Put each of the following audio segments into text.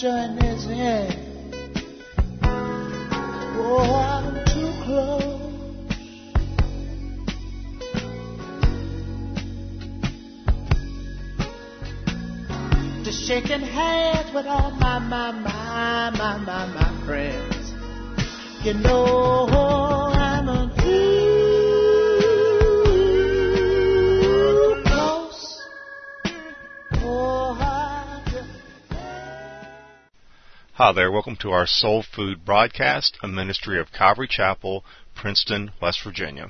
journey is in. Oh, I'm too close. To shaking hands with all my, my, my, my, my, my friends. You know Hi there, welcome to our Soul Food broadcast, a ministry of Calvary Chapel, Princeton, West Virginia.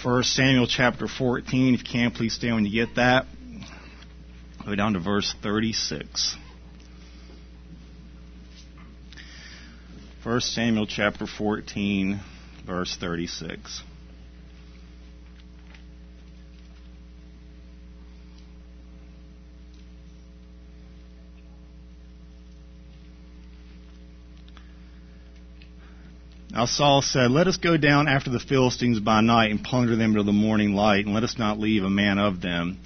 1 Samuel chapter 14. If you can, please stand when you get that. Go down to verse 36. 1 Samuel chapter 14, verse 36. Now Saul said, Let us go down after the Philistines by night and plunder them till the morning light, and let us not leave a man of them.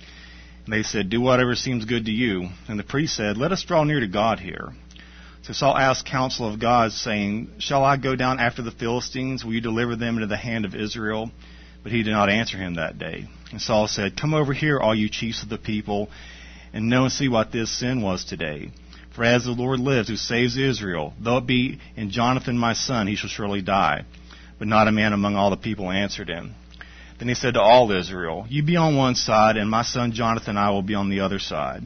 And they said, Do whatever seems good to you. And the priest said, Let us draw near to God here. So Saul asked counsel of God, saying, Shall I go down after the Philistines? Will you deliver them into the hand of Israel? But he did not answer him that day. And Saul said, Come over here, all you chiefs of the people, and know and see what this sin was today. For as the Lord lives, who saves Israel, though it be in Jonathan my son, he shall surely die. But not a man among all the people answered him. Then he said to all Israel, You be on one side, and my son Jonathan and I will be on the other side.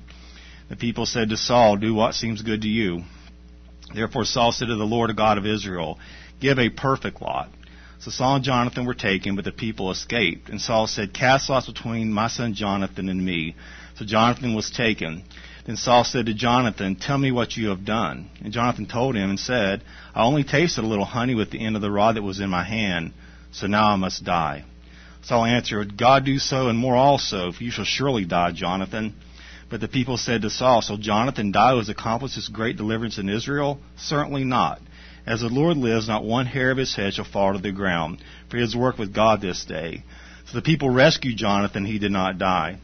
The people said to Saul, Do what seems good to you. Therefore Saul said to the Lord God of Israel, Give a perfect lot. So Saul and Jonathan were taken, but the people escaped. And Saul said, Cast lots between my son Jonathan and me. So Jonathan was taken. Then Saul said to Jonathan, Tell me what you have done. And Jonathan told him and said, I only tasted a little honey with the end of the rod that was in my hand, so now I must die. Saul answered, God do so and more also, for you shall surely die, Jonathan. But the people said to Saul, Shall Jonathan die who has accomplished this great deliverance in Israel? Certainly not. As the Lord lives, not one hair of his head shall fall to the ground, for he has worked with God this day. So the people rescued Jonathan, he did not die.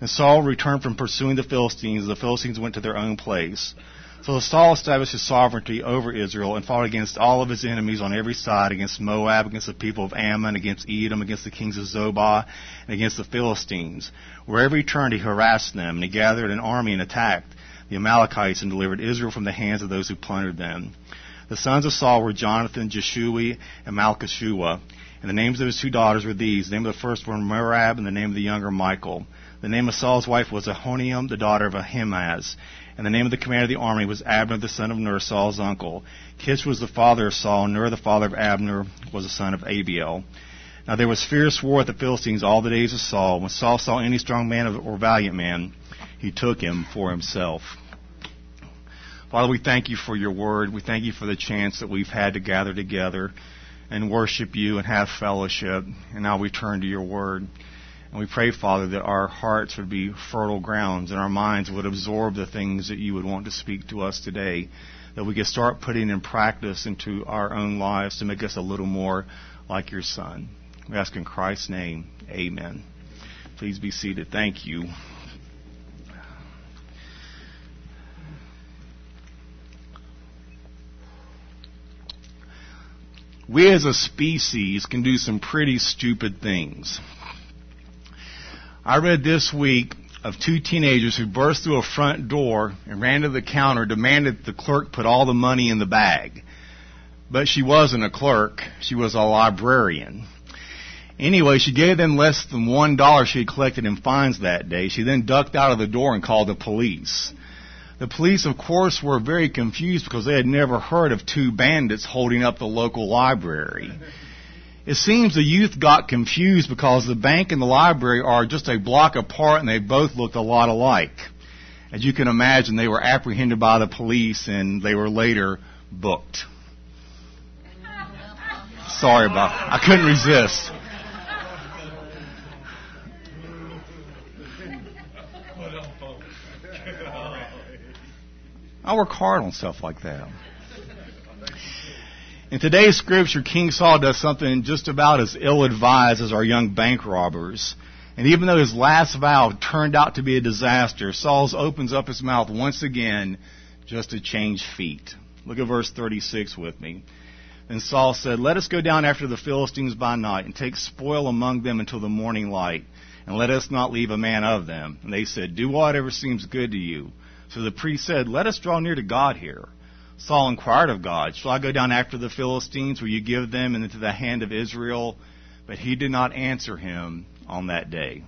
And Saul returned from pursuing the Philistines. The Philistines went to their own place. So Saul established his sovereignty over Israel and fought against all of his enemies on every side, against Moab, against the people of Ammon, against Edom, against the kings of Zobah, and against the Philistines. Wherever he turned, he harassed them, and he gathered an army and attacked the Amalekites and delivered Israel from the hands of those who plundered them. The sons of Saul were Jonathan, Jeshui, and Malchishua. And the names of his two daughters were these. The name of the first one Merab, and the name of the younger Michal. The name of Saul's wife was Ahinoam, the daughter of Ahimaaz. And the name of the commander of the army was Abner, the son of Ner, Saul's uncle. Kish was the father of Saul, Ner, the father of Abner, was the son of Abiel. Now there was fierce war at the Philistines all the days of Saul. When Saul saw any strong man or valiant man, he took him for himself. Father, we thank you for your word. We thank you for the chance that we've had to gather together and worship you and have fellowship. And now we turn to your word. And we pray, Father, that our hearts would be fertile grounds and our minds would absorb the things that you would want to speak to us today. That we could start putting in practice into our own lives to make us a little more like your Son. We ask in Christ's name, amen. Please be seated. Thank you. We as a species can do some pretty stupid things. I read this week of two teenagers who burst through a front door and ran to the counter, demanded the clerk put all the money in the bag. But she wasn't a clerk, she was a librarian. Anyway, she gave them less than one dollar she had collected in fines that day. She then ducked out of the door and called the police. The police, of course, were very confused because they had never heard of two bandits holding up the local library. It seems the youth got confused because the bank and the library are just a block apart and they both looked a lot alike. As you can imagine, they were apprehended by the police and they were later booked. Sorry about I couldn't resist. I work hard on stuff like that. In today's scripture, King Saul does something just about as ill advised as our young bank robbers. And even though his last vow turned out to be a disaster, Saul opens up his mouth once again just to change feet. Look at verse 36 with me. Then Saul said, Let us go down after the Philistines by night and take spoil among them until the morning light, and let us not leave a man of them. And they said, Do whatever seems good to you. So the priest said, Let us draw near to God here. Saul inquired of God, Shall I go down after the Philistines? Will you give them into the hand of Israel? But he did not answer him on that day.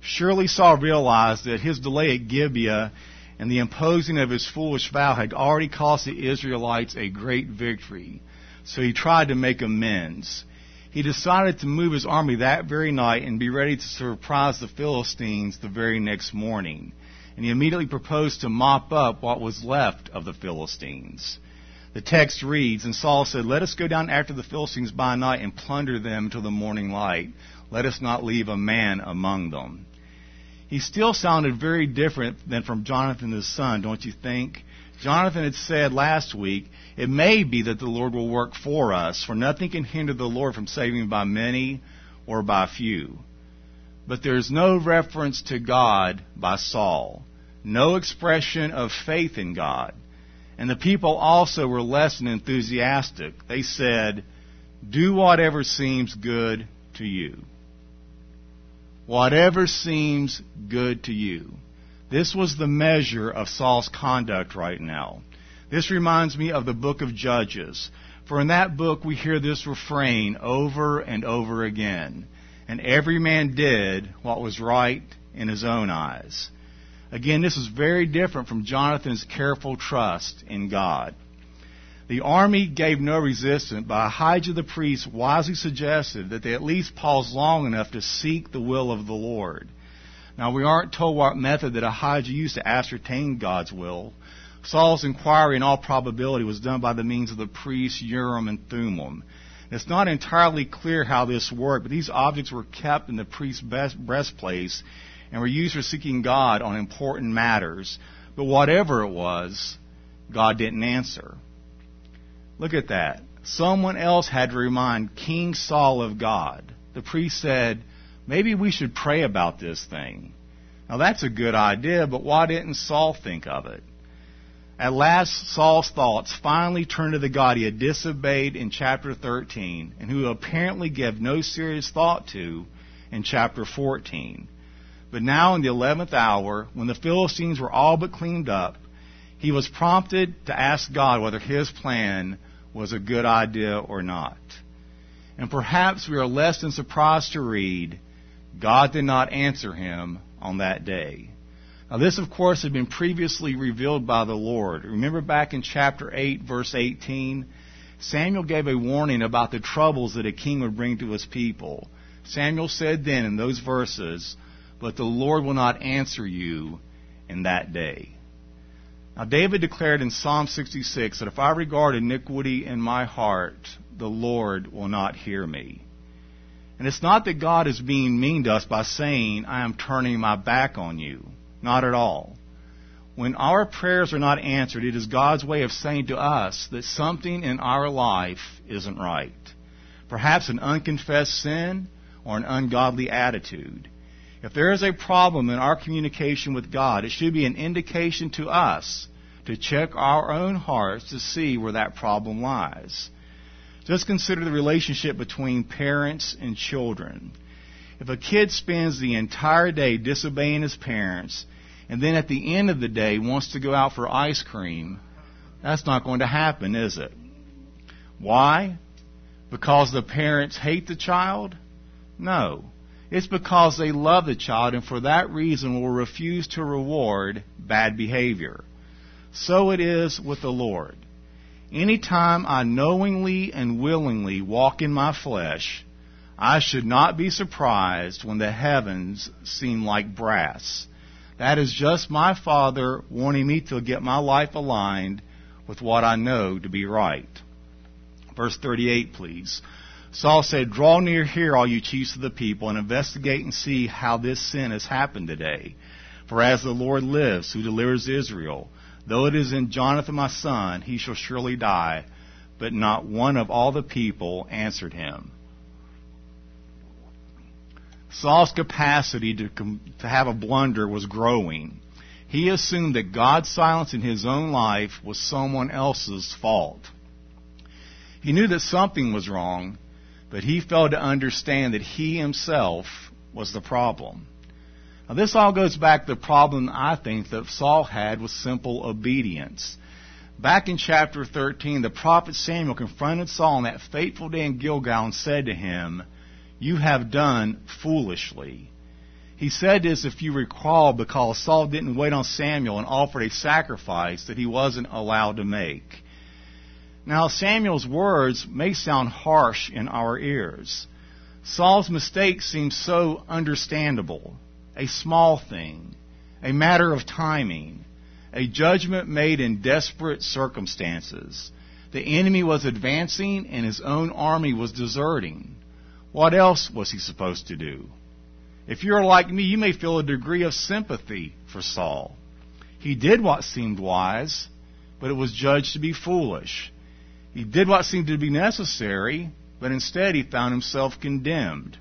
Surely Saul realized that his delay at Gibeah and the imposing of his foolish vow had already cost the Israelites a great victory. So he tried to make amends. He decided to move his army that very night and be ready to surprise the Philistines the very next morning. And he immediately proposed to mop up what was left of the Philistines. The text reads, And Saul said, Let us go down after the Philistines by night and plunder them till the morning light. Let us not leave a man among them he still sounded very different than from Jonathan his son, don't you think? Jonathan had said last week, it may be that the Lord will work for us, for nothing can hinder the Lord from saving by many or by few. But there's no reference to God by Saul, no expression of faith in God. And the people also were less than enthusiastic. They said, do whatever seems good to you whatever seems good to you. This was the measure of Saul's conduct right now. This reminds me of the book of Judges. For in that book we hear this refrain over and over again. And every man did what was right in his own eyes. Again, this is very different from Jonathan's careful trust in God. The army gave no resistance, but Ahijah the priest wisely suggested that they at least pause long enough to seek the will of the Lord. Now, we aren't told what method that Ahijah used to ascertain God's will. Saul's inquiry, in all probability, was done by the means of the priests Urim and Thummim. It's not entirely clear how this worked, but these objects were kept in the priest's breastplace and were used for seeking God on important matters. But whatever it was, God didn't answer. Look at that. Someone else had to remind King Saul of God. The priest said, maybe we should pray about this thing. Now that's a good idea, but why didn't Saul think of it? At last, Saul's thoughts finally turned to the God he had disobeyed in chapter 13 and who apparently gave no serious thought to in chapter 14. But now in the 11th hour, when the Philistines were all but cleaned up, he was prompted to ask God whether his plan was a good idea or not. And perhaps we are less than surprised to read, God did not answer him on that day. Now this of course had been previously revealed by the Lord. Remember back in chapter 8 verse 18, Samuel gave a warning about the troubles that a king would bring to his people. Samuel said then in those verses, but the Lord will not answer you in that day. Now, David declared in Psalm 66 that if I regard iniquity in my heart, the Lord will not hear me. And it's not that God is being mean to us by saying, I am turning my back on you. Not at all. When our prayers are not answered, it is God's way of saying to us that something in our life isn't right. Perhaps an unconfessed sin or an ungodly attitude. If there is a problem in our communication with God, it should be an indication to us to check our own hearts to see where that problem lies. Just consider the relationship between parents and children. If a kid spends the entire day disobeying his parents and then at the end of the day wants to go out for ice cream, that's not going to happen, is it? Why? Because the parents hate the child? No. It's because they love the child and for that reason will refuse to reward bad behavior. So it is with the Lord. Anytime I knowingly and willingly walk in my flesh, I should not be surprised when the heavens seem like brass. That is just my Father wanting me to get my life aligned with what I know to be right. Verse 38, please. Saul said, Draw near here, all you chiefs of the people, and investigate and see how this sin has happened today. For as the Lord lives, who delivers Israel, though it is in Jonathan my son, he shall surely die. But not one of all the people answered him. Saul's capacity to, to have a blunder was growing. He assumed that God's silence in his own life was someone else's fault. He knew that something was wrong, but he failed to understand that he himself was the problem. Now, this all goes back to the problem I think that Saul had with simple obedience. Back in chapter 13, the prophet Samuel confronted Saul on that fateful day in Gilgal and said to him, You have done foolishly. He said this, if you recall, because Saul didn't wait on Samuel and offered a sacrifice that he wasn't allowed to make. Now, Samuel's words may sound harsh in our ears. Saul's mistake seems so understandable a small thing, a matter of timing, a judgment made in desperate circumstances. The enemy was advancing and his own army was deserting. What else was he supposed to do? If you're like me, you may feel a degree of sympathy for Saul. He did what seemed wise, but it was judged to be foolish. He did what seemed to be necessary, but instead he found himself condemned.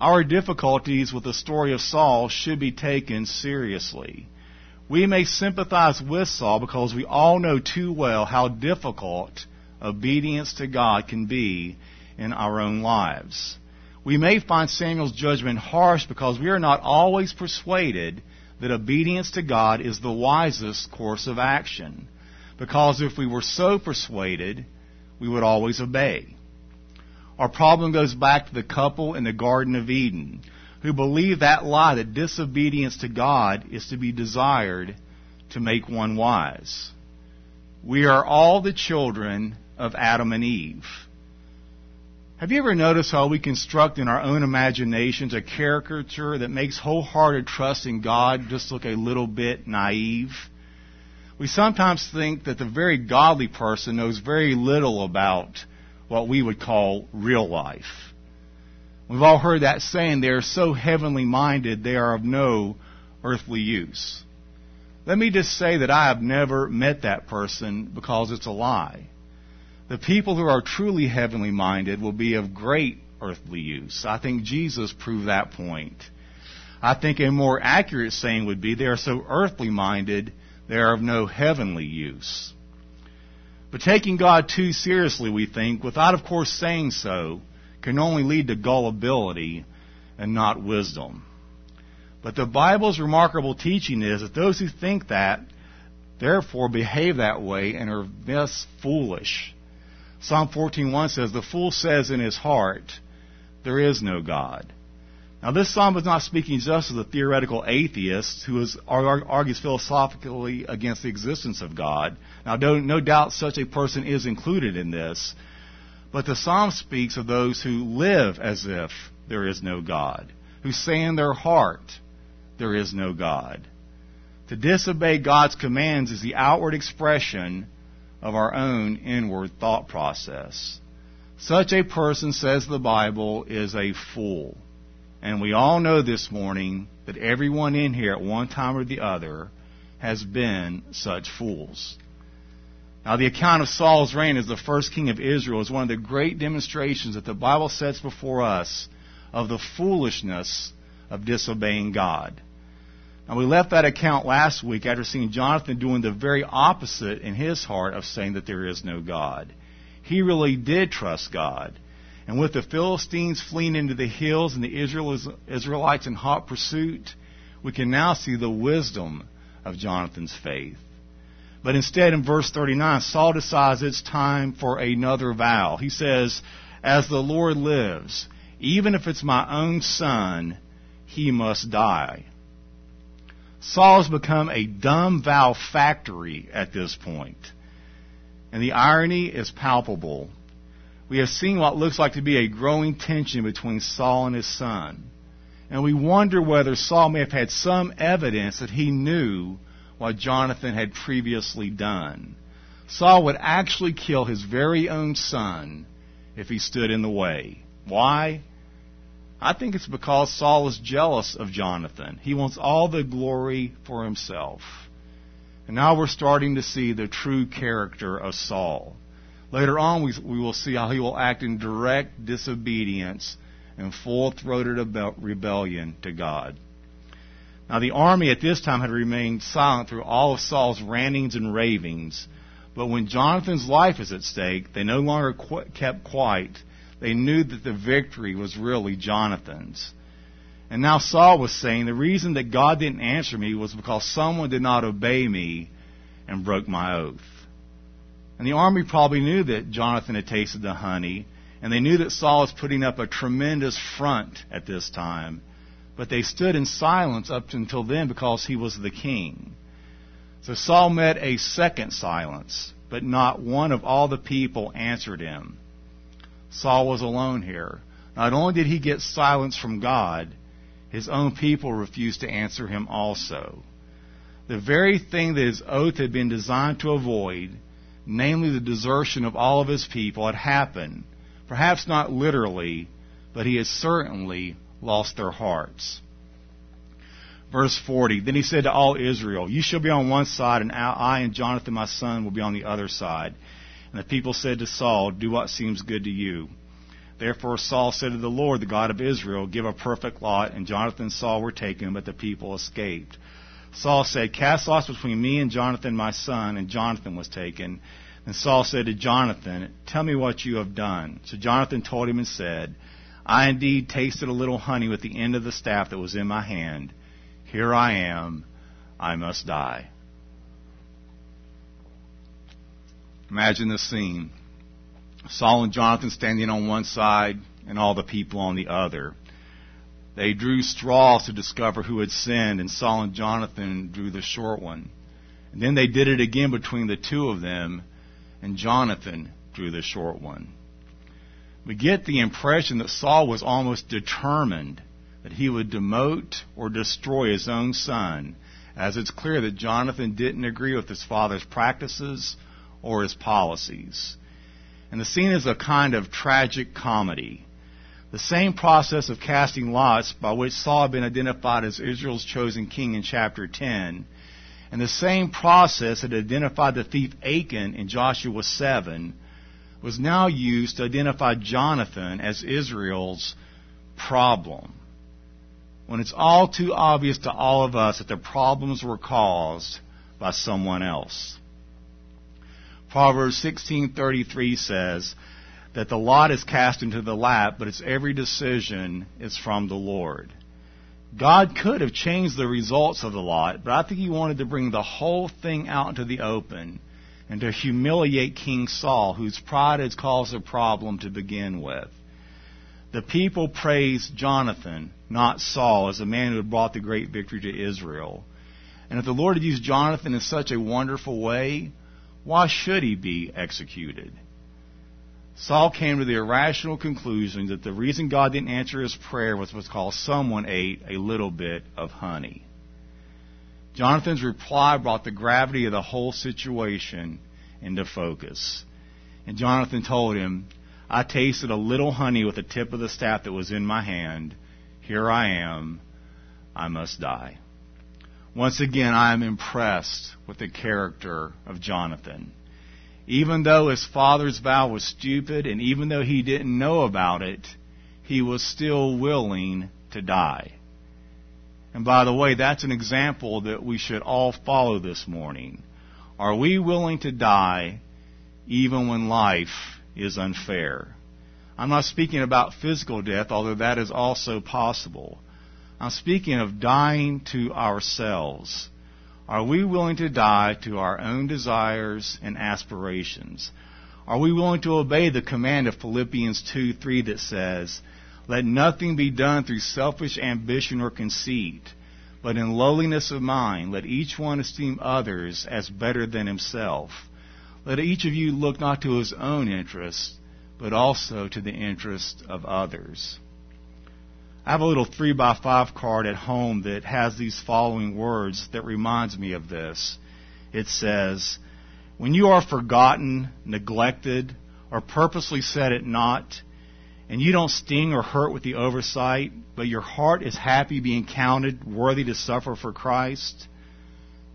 Our difficulties with the story of Saul should be taken seriously. We may sympathize with Saul because we all know too well how difficult obedience to God can be in our own lives. We may find Samuel's judgment harsh because we are not always persuaded that obedience to God is the wisest course of action. Because if we were so persuaded, we would always obey. Our problem goes back to the couple in the Garden of Eden who believe that lie that disobedience to God is to be desired to make one wise. We are all the children of Adam and Eve. Have you ever noticed how we construct in our own imaginations a caricature that makes wholehearted trust in God just look a little bit naive? We sometimes think that the very godly person knows very little about what we would call real life. We've all heard that saying, they are so heavenly minded, they are of no earthly use. Let me just say that I have never met that person because it's a lie. The people who are truly heavenly minded will be of great earthly use. I think Jesus proved that point. I think a more accurate saying would be they are so earthly minded, they are of no heavenly use. But taking God too seriously, we think, without of course saying so, can only lead to gullibility and not wisdom. But the Bible's remarkable teaching is that those who think that, therefore behave that way and are thus foolish. Psalm 14:1 says, "The fool says in his heart, there is no God." Now, this psalm is not speaking just of the theoretical atheist who is, argues philosophically against the existence of God. Now, no doubt such a person is included in this. But the psalm speaks of those who live as if there is no God, who say in their heart, there is no God. To disobey God's commands is the outward expression of our own inward thought process. Such a person, says the Bible, is a fool. And we all know this morning that everyone in here at one time or the other has been such fools. Now, the account of Saul's reign as the first king of Israel is one of the great demonstrations that the Bible sets before us of the foolishness of disobeying God. Now, we left that account last week after seeing Jonathan doing the very opposite in his heart of saying that there is no God. He really did trust God. And with the Philistines fleeing into the hills and the Israelites in hot pursuit, we can now see the wisdom of Jonathan's faith. But instead, in verse 39, Saul decides it's time for another vow. He says, As the Lord lives, even if it's my own son, he must die. Saul has become a dumb vow factory at this point. And the irony is palpable we have seen what looks like to be a growing tension between Saul and his son. And we wonder whether Saul may have had some evidence that he knew what Jonathan had previously done. Saul would actually kill his very own son if he stood in the way. Why? I think it's because Saul is jealous of Jonathan. He wants all the glory for himself. And now we're starting to see the true character of Saul. Later on, we, we will see how he will act in direct disobedience and full throated rebellion to God. Now the army at this time had remained silent through all of Saul's rantings and ravings. But when Jonathan's life is at stake, they no longer qu- kept quiet. They knew that the victory was really Jonathan's. And now Saul was saying, the reason that God didn't answer me was because someone did not obey me and broke my oath. And the army probably knew that Jonathan had tasted the honey, and they knew that Saul was putting up a tremendous front at this time. But they stood in silence up until then because he was the king. So Saul met a second silence, but not one of all the people answered him. Saul was alone here. Not only did he get silence from God, his own people refused to answer him also. The very thing that his oath had been designed to avoid, namely the desertion of all of his people, had happened. Perhaps not literally, but he had certainly lost their hearts. Verse 40 Then he said to all Israel, You shall be on one side, and I and Jonathan my son will be on the other side. And the people said to Saul, Do what seems good to you. Therefore Saul said to the Lord, the God of Israel, Give a perfect lot. And Jonathan and Saul were taken, but the people escaped. Saul said, Cast lots between me and Jonathan my son. And Jonathan was taken. And Saul said to Jonathan, Tell me what you have done. So Jonathan told him and said, I indeed tasted a little honey with the end of the staff that was in my hand. Here I am. I must die. Imagine the scene. Saul and Jonathan standing on one side and all the people on the other. They drew straws to discover who had sinned, and Saul and Jonathan drew the short one. And then they did it again between the two of them, and Jonathan drew the short one we get the impression that Saul was almost determined that he would demote or destroy his own son, as it's clear that Jonathan didn't agree with his father's practices or his policies. And the scene is a kind of tragic comedy. The same process of casting lots by which Saul had been identified as Israel's chosen king in chapter 10, and the same process that identified the thief Achan in Joshua 7 was now used to identify Jonathan as Israel's problem. When it's all too obvious to all of us that the problems were caused by someone else. Proverbs 16:33 says that the lot is cast into the lap, but its every decision is from the Lord. God could have changed the results of the lot, but I think he wanted to bring the whole thing out into the open and to humiliate King Saul, whose pride had caused a problem to begin with. The people praised Jonathan, not Saul, as the man who had brought the great victory to Israel. And if the Lord had used Jonathan in such a wonderful way, why should he be executed? Saul came to the irrational conclusion that the reason God didn't answer his prayer was because someone ate a little bit of honey. Jonathan's reply brought the gravity of the whole situation into focus. And Jonathan told him, I tasted a little honey with the tip of the staff that was in my hand. Here I am. I must die. Once again, I am impressed with the character of Jonathan. Even though his father's vow was stupid and even though he didn't know about it, he was still willing to die. And by the way, that's an example that we should all follow this morning. Are we willing to die even when life is unfair? I'm not speaking about physical death, although that is also possible. I'm speaking of dying to ourselves. Are we willing to die to our own desires and aspirations? Are we willing to obey the command of Philippians 2 3 that says, let nothing be done through selfish ambition or conceit, but in lowliness of mind, let each one esteem others as better than himself. Let each of you look not to his own interest, but also to the interest of others. I have a little three by five card at home that has these following words that reminds me of this. It says, When you are forgotten, neglected, or purposely set at naught, and you don't sting or hurt with the oversight, but your heart is happy being counted worthy to suffer for Christ,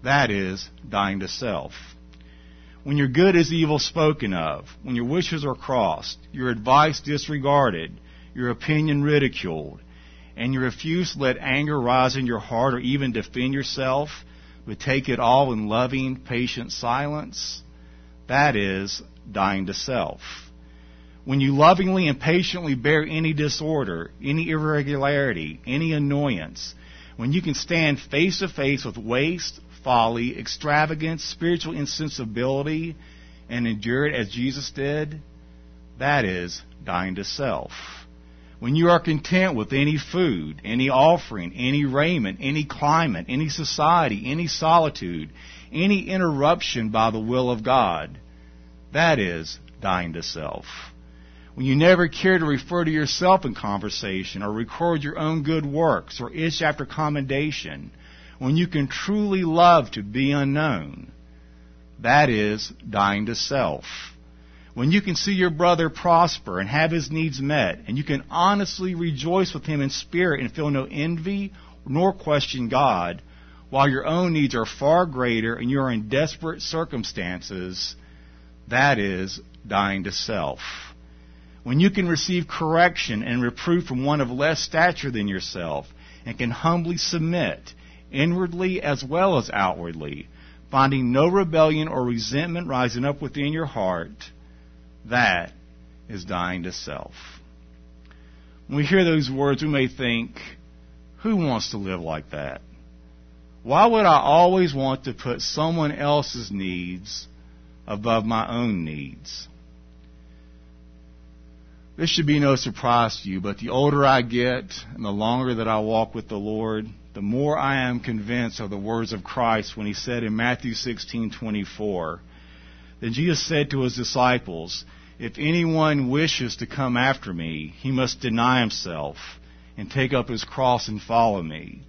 that is dying to self. When your good is evil spoken of, when your wishes are crossed, your advice disregarded, your opinion ridiculed, and you refuse to let anger rise in your heart or even defend yourself, but take it all in loving, patient silence, that is dying to self. When you lovingly and patiently bear any disorder, any irregularity, any annoyance, when you can stand face to face with waste, folly, extravagance, spiritual insensibility, and endure it as Jesus did, that is dying to self. When you are content with any food, any offering, any raiment, any climate, any society, any solitude, any interruption by the will of God, that is dying to self. When you never care to refer to yourself in conversation or record your own good works or itch after commendation, when you can truly love to be unknown, that is dying to self. When you can see your brother prosper and have his needs met, and you can honestly rejoice with him in spirit and feel no envy nor question God, while your own needs are far greater and you are in desperate circumstances, that is dying to self. When you can receive correction and reproof from one of less stature than yourself, and can humbly submit, inwardly as well as outwardly, finding no rebellion or resentment rising up within your heart, that is dying to self. When we hear those words, we may think, who wants to live like that? Why would I always want to put someone else's needs above my own needs? This should be no surprise to you, but the older I get and the longer that I walk with the Lord, the more I am convinced of the words of Christ when he said in Matthew 16:24, then Jesus said to his disciples, if anyone wishes to come after me, he must deny himself and take up his cross and follow me.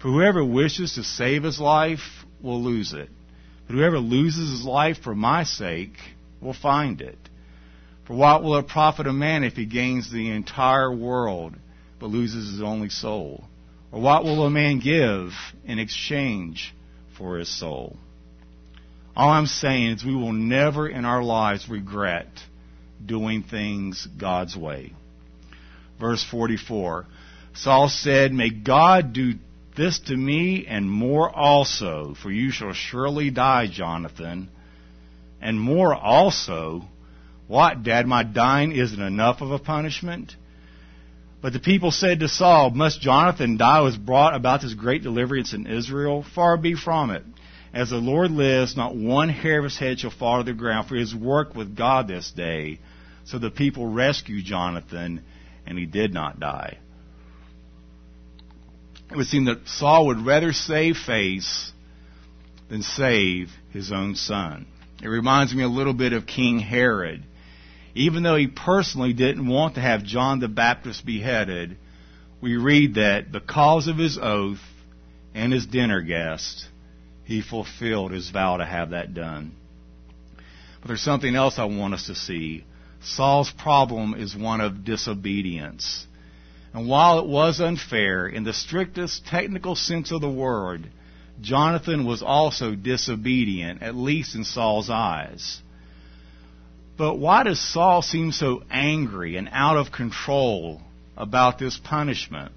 For whoever wishes to save his life will lose it. But whoever loses his life for my sake will find it. For what will it profit a man if he gains the entire world but loses his only soul? Or what will a man give in exchange for his soul? All I'm saying is we will never in our lives regret doing things God's way. Verse 44. Saul said, May God do this to me and more also, for you shall surely die, Jonathan. And more also, what, Dad, my dying isn't enough of a punishment? But the people said to Saul, Must Jonathan die was brought about this great deliverance in Israel? Far be from it. As the Lord lives, not one hair of his head shall fall to the ground, for his work with God this day. So the people rescued Jonathan, and he did not die. It would seem that Saul would rather save face than save his own son. It reminds me a little bit of King Herod even though he personally didn't want to have John the Baptist beheaded, we read that because of his oath and his dinner guest, he fulfilled his vow to have that done. But there's something else I want us to see. Saul's problem is one of disobedience. And while it was unfair, in the strictest technical sense of the word, Jonathan was also disobedient, at least in Saul's eyes. But why does Saul seem so angry and out of control about this punishment?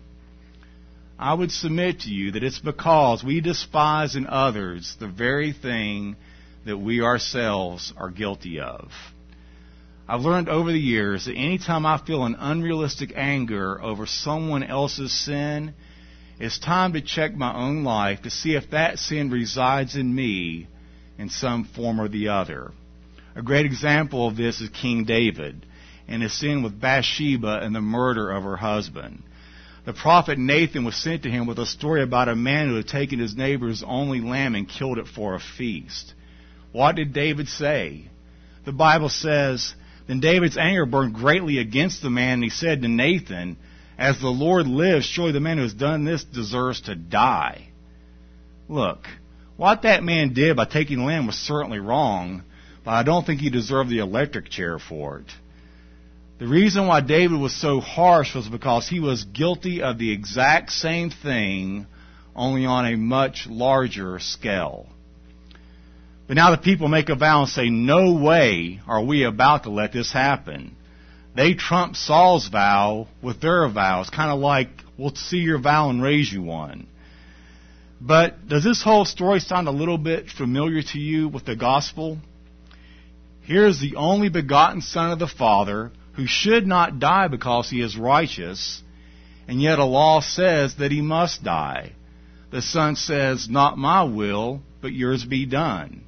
I would submit to you that it's because we despise in others the very thing that we ourselves are guilty of. I've learned over the years that anytime I feel an unrealistic anger over someone else's sin, it's time to check my own life to see if that sin resides in me in some form or the other. A great example of this is King David and his sin with Bathsheba and the murder of her husband. The prophet Nathan was sent to him with a story about a man who had taken his neighbor's only lamb and killed it for a feast. What did David say? The Bible says, Then David's anger burned greatly against the man, and he said to Nathan, As the Lord lives, surely the man who has done this deserves to die. Look, what that man did by taking the lamb was certainly wrong, but I don't think he deserved the electric chair for it. The reason why David was so harsh was because he was guilty of the exact same thing, only on a much larger scale. But now the people make a vow and say, no way are we about to let this happen. They trump Saul's vow with their vow. It's kind of like we'll see your vow and raise you one. But does this whole story sound a little bit familiar to you with the gospel? Here is the only begotten Son of the Father who should not die because he is righteous, and yet a law says that he must die. The Son says, Not my will, but yours be done.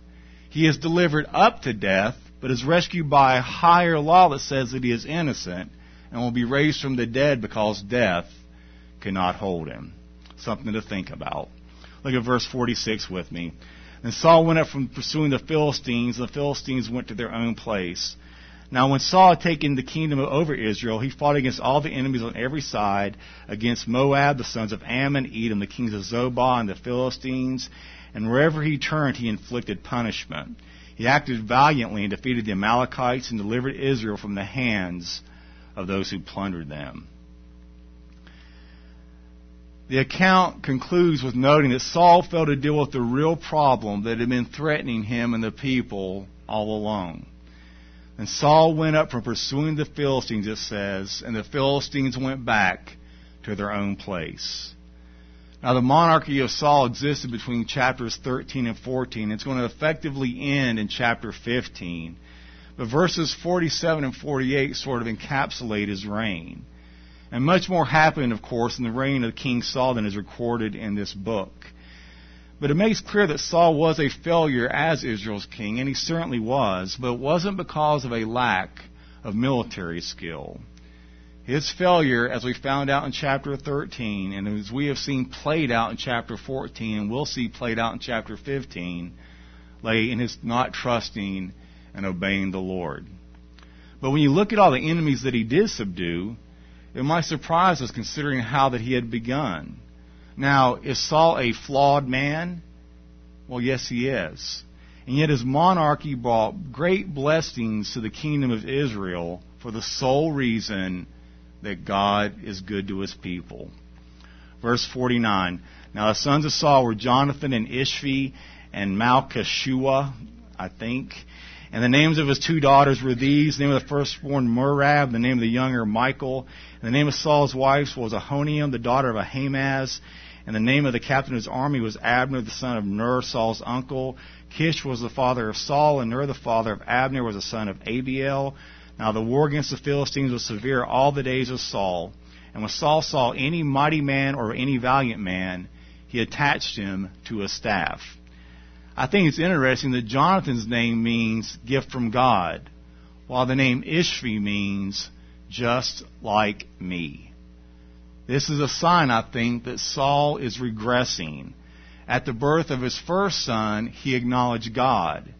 He is delivered up to death, but is rescued by a higher law that says that he is innocent and will be raised from the dead because death cannot hold him. Something to think about. Look at verse 46 with me. And Saul went up from pursuing the Philistines, and the Philistines went to their own place. Now, when Saul had taken the kingdom over Israel, he fought against all the enemies on every side, against Moab, the sons of Ammon, Edom, the kings of Zobah, and the Philistines. And wherever he turned, he inflicted punishment. He acted valiantly and defeated the Amalekites and delivered Israel from the hands of those who plundered them. The account concludes with noting that Saul failed to deal with the real problem that had been threatening him and the people all along. And Saul went up from pursuing the Philistines, it says, and the Philistines went back to their own place. Now, the monarchy of Saul existed between chapters 13 and 14. It's going to effectively end in chapter 15. But verses 47 and 48 sort of encapsulate his reign. And much more happened, of course, in the reign of King Saul than is recorded in this book. But it makes clear that Saul was a failure as Israel's king, and he certainly was, but it wasn't because of a lack of military skill. His failure, as we found out in chapter 13, and as we have seen played out in chapter 14, and we'll see played out in chapter 15, lay in his not trusting and obeying the Lord. But when you look at all the enemies that he did subdue, it might surprise us considering how that he had begun. Now, is Saul a flawed man? Well, yes, he is. And yet his monarchy brought great blessings to the kingdom of Israel for the sole reason that God is good to his people. Verse 49. Now the sons of Saul were Jonathan and Ishvi and Malchishua, I think. And the names of his two daughters were these. The name of the firstborn Merab, the name of the younger Michal. And the name of Saul's wife was Ahinoam, the daughter of Ahimaaz. And the name of the captain of his army was Abner, the son of Ner, Saul's uncle. Kish was the father of Saul, and Ner, the father of Abner, was the son of Abiel. Now the war against the Philistines was severe all the days of Saul. And when Saul saw any mighty man or any valiant man, he attached him to a staff. I think it's interesting that Jonathan's name means gift from God, while the name Ishvi means just like me. This is a sign, I think, that Saul is regressing. At the birth of his first son, he acknowledged God,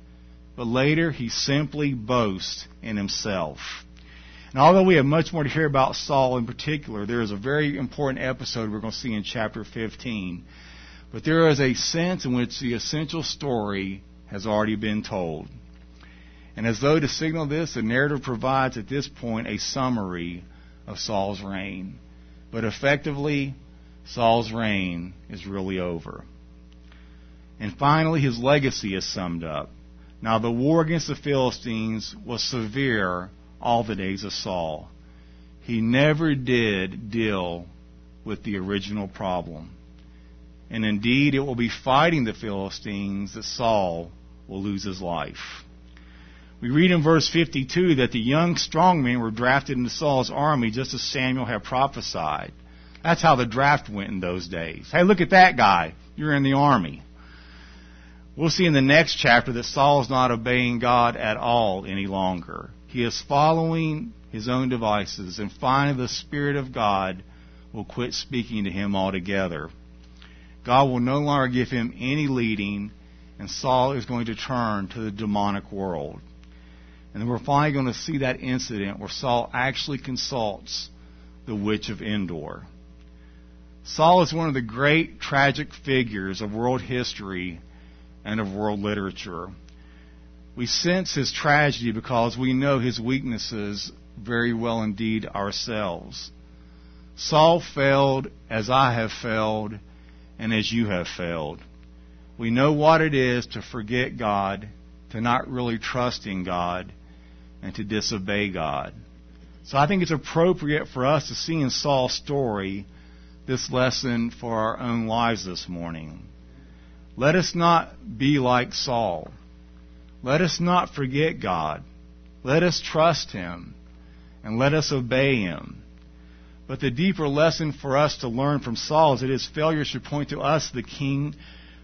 but later he simply boasts in himself. And although we have much more to hear about Saul in particular, there is a very important episode we're going to see in chapter 15 but there is a sense in which the essential story has already been told. And as though to signal this, the narrative provides at this point a summary of Saul's reign. But effectively, Saul's reign is really over. And finally, his legacy is summed up. Now, the war against the Philistines was severe all the days of Saul. He never did deal with the original problem. And indeed, it will be fighting the Philistines that Saul will lose his life. We read in verse 52 that the young strong men were drafted into Saul's army just as Samuel had prophesied. That's how the draft went in those days. Hey, look at that guy. You're in the army. We'll see in the next chapter that Saul is not obeying God at all any longer. He is following his own devices, and finally the Spirit of God will quit speaking to him altogether. God will no longer give him any leading, and Saul is going to turn to the demonic world. And we're finally going to see that incident where Saul actually consults the witch of Endor. Saul is one of the great tragic figures of world history and of world literature. We sense his tragedy because we know his weaknesses very well indeed ourselves. Saul failed as I have failed and as you have failed. We know what it is to forget God, to not really trust in God, and to disobey God. So I think it's appropriate for us to see in Saul's story this lesson for our own lives this morning. Let us not be like Saul. Let us not forget God. Let us trust Him and let us obey Him. But the deeper lesson for us to learn from Saul is that his failure should point to us, the king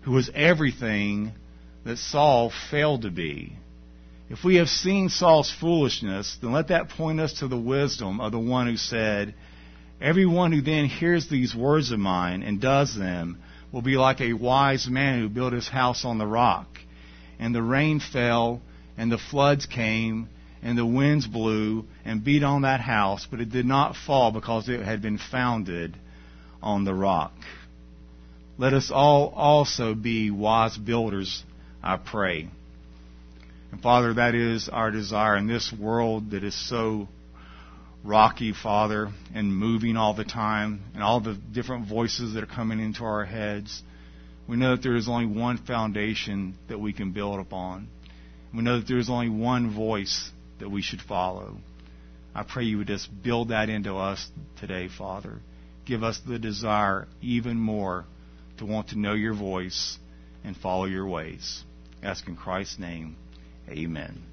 who was everything that Saul failed to be. If we have seen Saul's foolishness, then let that point us to the wisdom of the one who said, Everyone who then hears these words of mine and does them will be like a wise man who built his house on the rock. And the rain fell, and the floods came, and the winds blew and beat on that house, but it did not fall because it had been founded on the rock. Let us all also be wise builders, I pray. And Father, that is our desire in this world that is so rocky, Father, and moving all the time, and all the different voices that are coming into our heads. We know that there is only one foundation that we can build upon. We know that there is only one voice that we should follow. I pray you would just build that into us today, Father. Give us the desire even more to want to know your voice and follow your ways. ask in Christ's name. Amen.